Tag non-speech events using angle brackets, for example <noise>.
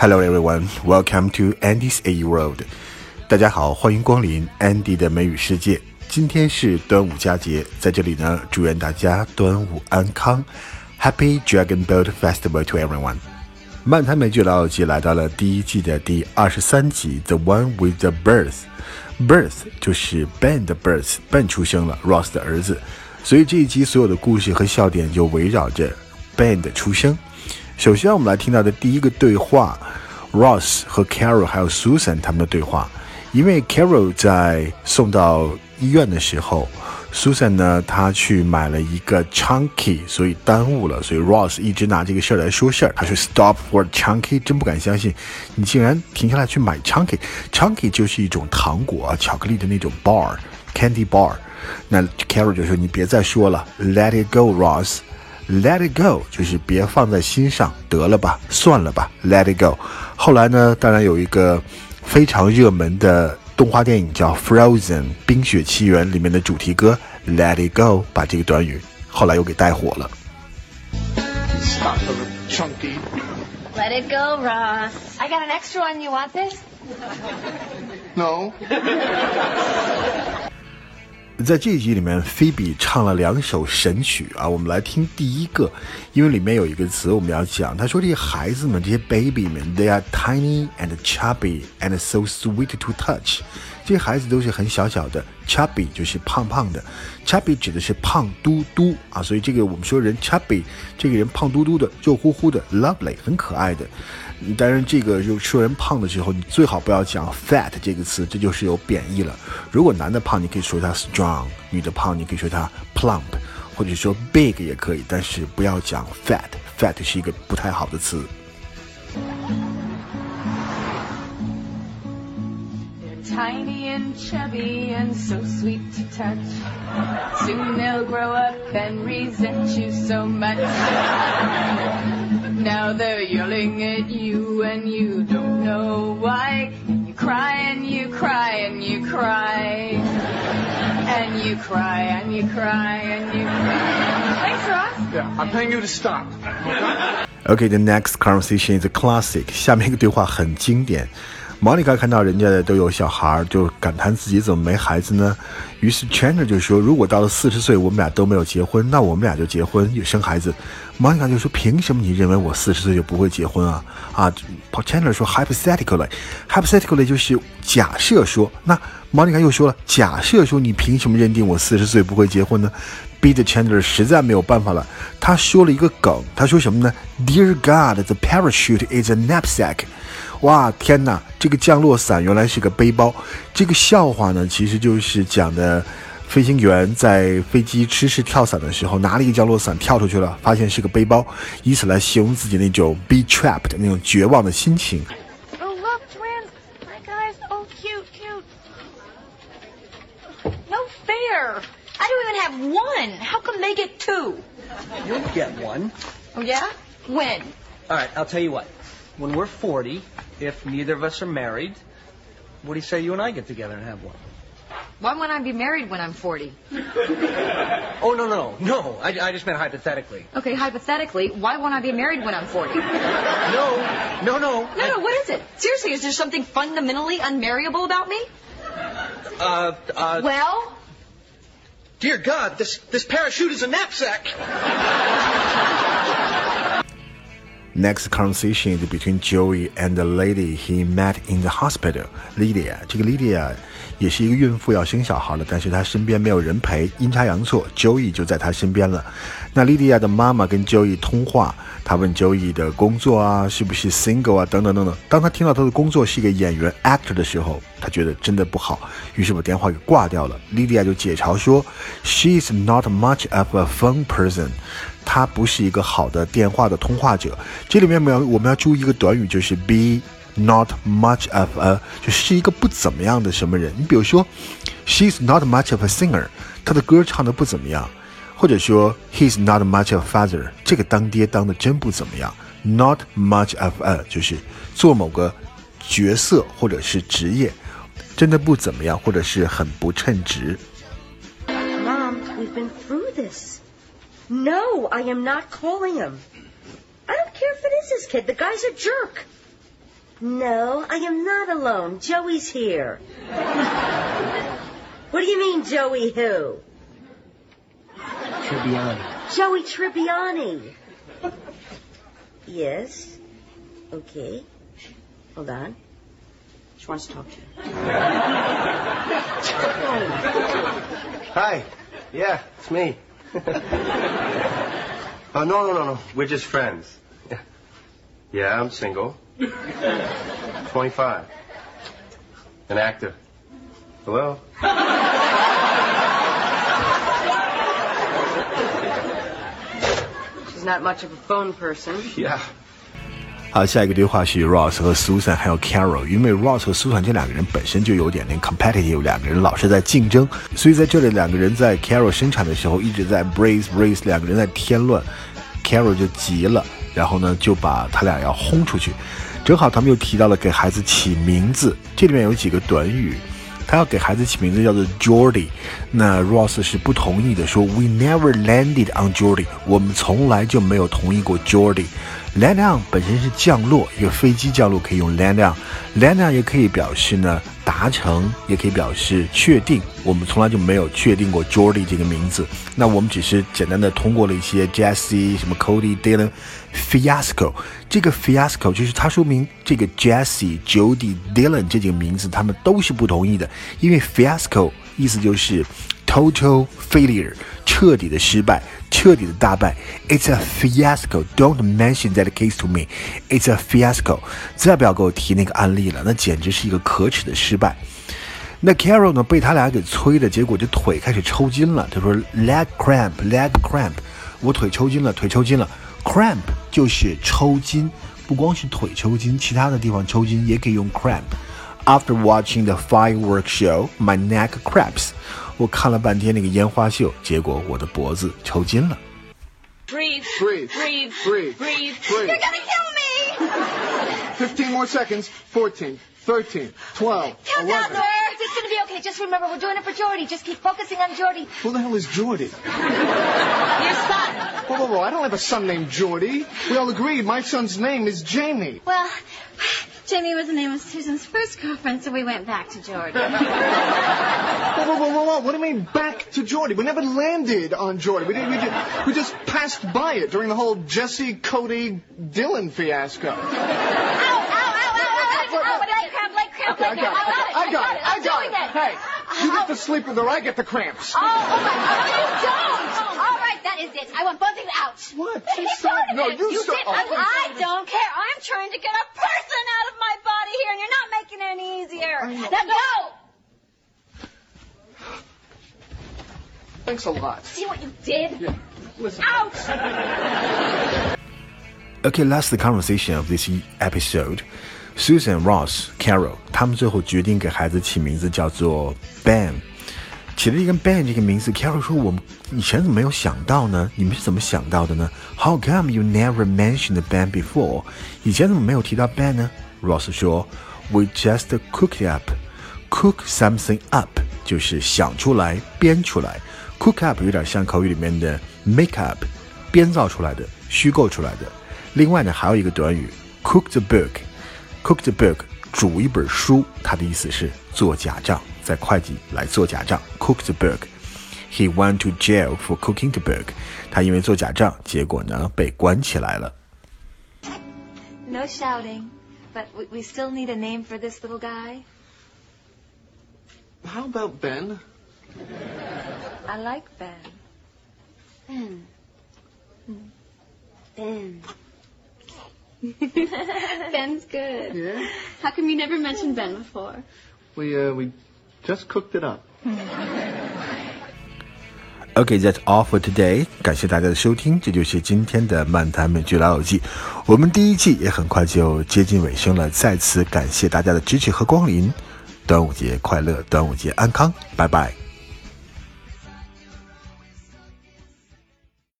Hello everyone, welcome to Andy's A World. 大家好，欢迎光临 Andy 的美语世界。今天是端午佳节，在这里呢，祝愿大家端午安康。Happy Dragon Boat Festival to everyone. 漫谈美剧老友记来到了第一季的第二十三集，The One with the Birth。Birth 就是 Ben 的 birth，Ben 出生了，Ross 的儿子。所以这一集所有的故事和笑点就围绕着 Ben 的出生。首先，我们来听到的第一个对话，Ross 和 Carol 还有 Susan 他们的对话。因为 Carol 在送到医院的时候，Susan 呢，他去买了一个 Chunky，所以耽误了。所以 Ross 一直拿这个事儿来说事儿。他说 Stop for Chunky，真不敢相信，你竟然停下来去买 Chunky。Chunky 就是一种糖果，巧克力的那种 bar，candy bar。那 Carol 就说你别再说了，Let it go，Ross。Let it go，就是别放在心上，得了吧，算了吧，Let it go。后来呢，当然有一个非常热门的动画电影叫《Frozen》《冰雪奇缘》里面的主题歌《Let it go》，把这个短语后来又给带火了。Stop chunky. Let it go, Ross. I got an extra one. You want this? No. 在这一集里面，菲比唱了两首神曲啊，我们来听第一个，因为里面有一个词我们要讲。他说这些孩子们，这些 baby 们，they are tiny and chubby and so sweet to touch。这些孩子都是很小小的，chubby 就是胖胖的，chubby 指的是胖嘟嘟啊，所以这个我们说人 chubby，这个人胖嘟嘟的，肉乎乎的，lovely 很可爱的。当然，这个就说人胖的时候，你最好不要讲 fat 这个词，这就是有贬义了。如果男的胖，你可以说他 strong；女的胖，你可以说他 plump，或者说 big 也可以，但是不要讲 fat。fat 是一个不太好的词。tiny and chubby and so sweet to touch. Soon they'll grow up and resent you so much. Now they're yelling at you and you don't know why. You cry and you cry and you cry. And you cry and you cry and you cry. Thanks, Ross. Yeah, I'm paying you to stop. Okay, the next conversation is a classic. 下面一个对话很经典。 莫妮卡看到人家的都有小孩，就感叹自己怎么没孩子呢？于是 Chandler 就说：“如果到了四十岁，我们俩都没有结婚，那我们俩就结婚，也生孩子。”莫妮卡就说：“凭什么你认为我四十岁就不会结婚啊？”啊，Paul，Chandler 说：“Hypothetically，hypothetically 就是假设说。”那莫妮卡又说了：“假设说你凭什么认定我四十岁不会结婚呢？”逼得 Chandler 实在没有办法了，他说了一个梗，他说什么呢？Dear God，the parachute is a knapsack。哇，天哪！这个降落伞原来是个背包。这个笑话呢，其实就是讲的飞行员在飞机失事跳伞的时候，拿了一个降落伞跳出去了，发现是个背包，以此来形容自己那种 be trapped 那种绝望的心情。Oh, look, twins. Hi, guys. Oh, cute, cute. No fair. I don't even have one. How come they get two? You'll get one. Oh, yeah? When? All right, I'll tell you what. When we're 40, if neither of us are married, what do you say you and I get together and have one? Why won't I be married when I'm 40? <laughs> Oh, no, no, no. I, I just meant hypothetically. Okay, hypothetically, why won't I be married when I'm 40? <laughs> No, No, no, no. no, what is it? Seriously, is there something fundamentally unmarriable about me? Uh, uh, Well, dear God, this, this parachute is a knapsack. <laughs> Next conversation is between Joey and the lady he met in the hospital, Lydia. 这个 Lydia 也是一个孕妇，要生小孩了，但是她身边没有人陪，阴差阳错，Joey 就在她身边了。那 Lydia 的妈妈跟 Joey 通话，她问 Joey 的工作啊，是不是 single 啊，等等等等。当她听到他的工作是一个演员 actor 的时候，她觉得真的不好，于是把电话给挂掉了。Lydia 就解嘲说，She is not much of a phone person. 他不是一个好的电话的通话者。这里面我们要我们要注意一个短语，就是 be not much of a，就是一个不怎么样的什么人。你比如说，she's not much of a singer，她的歌唱的不怎么样，或者说 he's not much of a father，这个当爹当的真不怎么样。Not much of a 就是做某个角色或者是职业，真的不怎么样，或者是很不称职。No, I am not calling him. I don't care if it is his kid. The guy's a jerk. No, I am not alone. Joey's here. <laughs> what do you mean, Joey who? Tribbiani. Joey Tribbiani. Yes. Okay. Hold on. She wants to talk to you. Hi. Yeah, it's me. Oh, <laughs> no, no, no, no. We're just friends. Yeah, yeah I'm single. 25. An actor. Hello? She's not much of a phone person. Yeah. 好，下一个对话是 Ross 和 Susan 还有 Carol，因为 Ross 和 Susan 这两个人本身就有点那 competitive，两个人老是在竞争，所以在这里两个人在 Carol 生产的时候一直在 brace brace，两个人在添乱，Carol 就急了，然后呢就把他俩要轰出去。正好他们又提到了给孩子起名字，这里面有几个短语，他要给孩子起名字叫做 Jordy，那 Ross 是不同意的，说 We never landed on Jordy，我们从来就没有同意过 Jordy。Land on 本身是降落，一个飞机降落可以用 land on，land on 也可以表示呢达成，也可以表示确定。我们从来就没有确定过 Jordy 这个名字，那我们只是简单的通过了一些 Jesse 什么 Cody Dylan Fiasco，这个 Fiasco 就是它说明这个 Jesse Jody Dylan 这几个名字他们都是不同意的，因为 Fiasco 意思就是 total failure，彻底的失败。彻底的大败，It's a fiasco. Don't mention that case to me. It's a fiasco. 再不要给我提那个案例了，那简直是一个可耻的失败。那 Carol 呢，被他俩给催的，结果这腿开始抽筋了。他说 leg cramp, leg cramp，我腿抽筋了，腿抽筋了。Cramp 就是抽筋，不光是腿抽筋，其他的地方抽筋也可以用 cramp。After watching the fireworks show, my neck cramps. 我看了半天那个烟花秀，结果我的脖子抽筋了。 Breathe. Breathe. Breathe. Breathe. Breathe. Breathe. You're gonna kill me! 15 <laughs> more seconds. 14, 13, 12, Count 11. down, sir. It's gonna be okay. Just remember, we're doing it for Jordy. Just keep focusing on Jordy. Who the hell is Jordy? Your son. Whoa, whoa, whoa. I don't have a son named Jordy. We all agreed my son's name is Jamie. Well, Jamie was the name of Susan's first girlfriend, so we went back to Jordan. Whoa, whoa, whoa, whoa, whoa. What do you mean back to Jordy? We never landed on Jordy. We, did, we, just, we just passed by it during the whole Jesse, Cody, Dylan fiasco. Ow, ow, ow, ow, ow, ow. Leg cramp, leg cramp, I got it. I got it. I got it. Hey, you get to sleep with her. I get the cramps. Oh, oh my God, you don't. All right, that is it. I want both of you out. What? She started- started no, you you start- oh, I don't care. I'm trying to get a person out of my body here, and you're not making it any easier. Now go. Thanks a lot. See what you did? Yeah. Listen. Out. Okay, that's the conversation of this episode. Susan, Ross, Carol，他们最后决定给孩子起名字叫做 Ben。起了一个 Ben 这个名字，Carol 说：“我们以前怎么没有想到呢？你们是怎么想到的呢？How come you never mentioned Ben before？以前怎么没有提到 Ben 呢？”Ross 说 ：“We just cook it up. Cook something up 就是想出来、编出来。Cook up 有点像口语里面的 make up，编造出来的、虚构出来的。另外呢，还有一个短语 cook the book。Cook the book，煮一本书，它的意思是做假账，在会计来做假账。Cook the book。He went to jail for cooking the book。他因为做假账，结果呢被关起来了。 No shouting, but we, we still need a name for this little guy. How about Ben? I like Ben. Ben. Ben. <laughs> Ben's good. Yeah. How come you never mentioned Ben before? We uh we just cooked it up. <laughs> Okay, that's all for today. 感谢大家的收听，这就是今天的漫谈美剧老友记。我们第一季也很快就接近尾声了，再次感谢大家的支持和光临。端午节快乐，端午节安康，拜拜。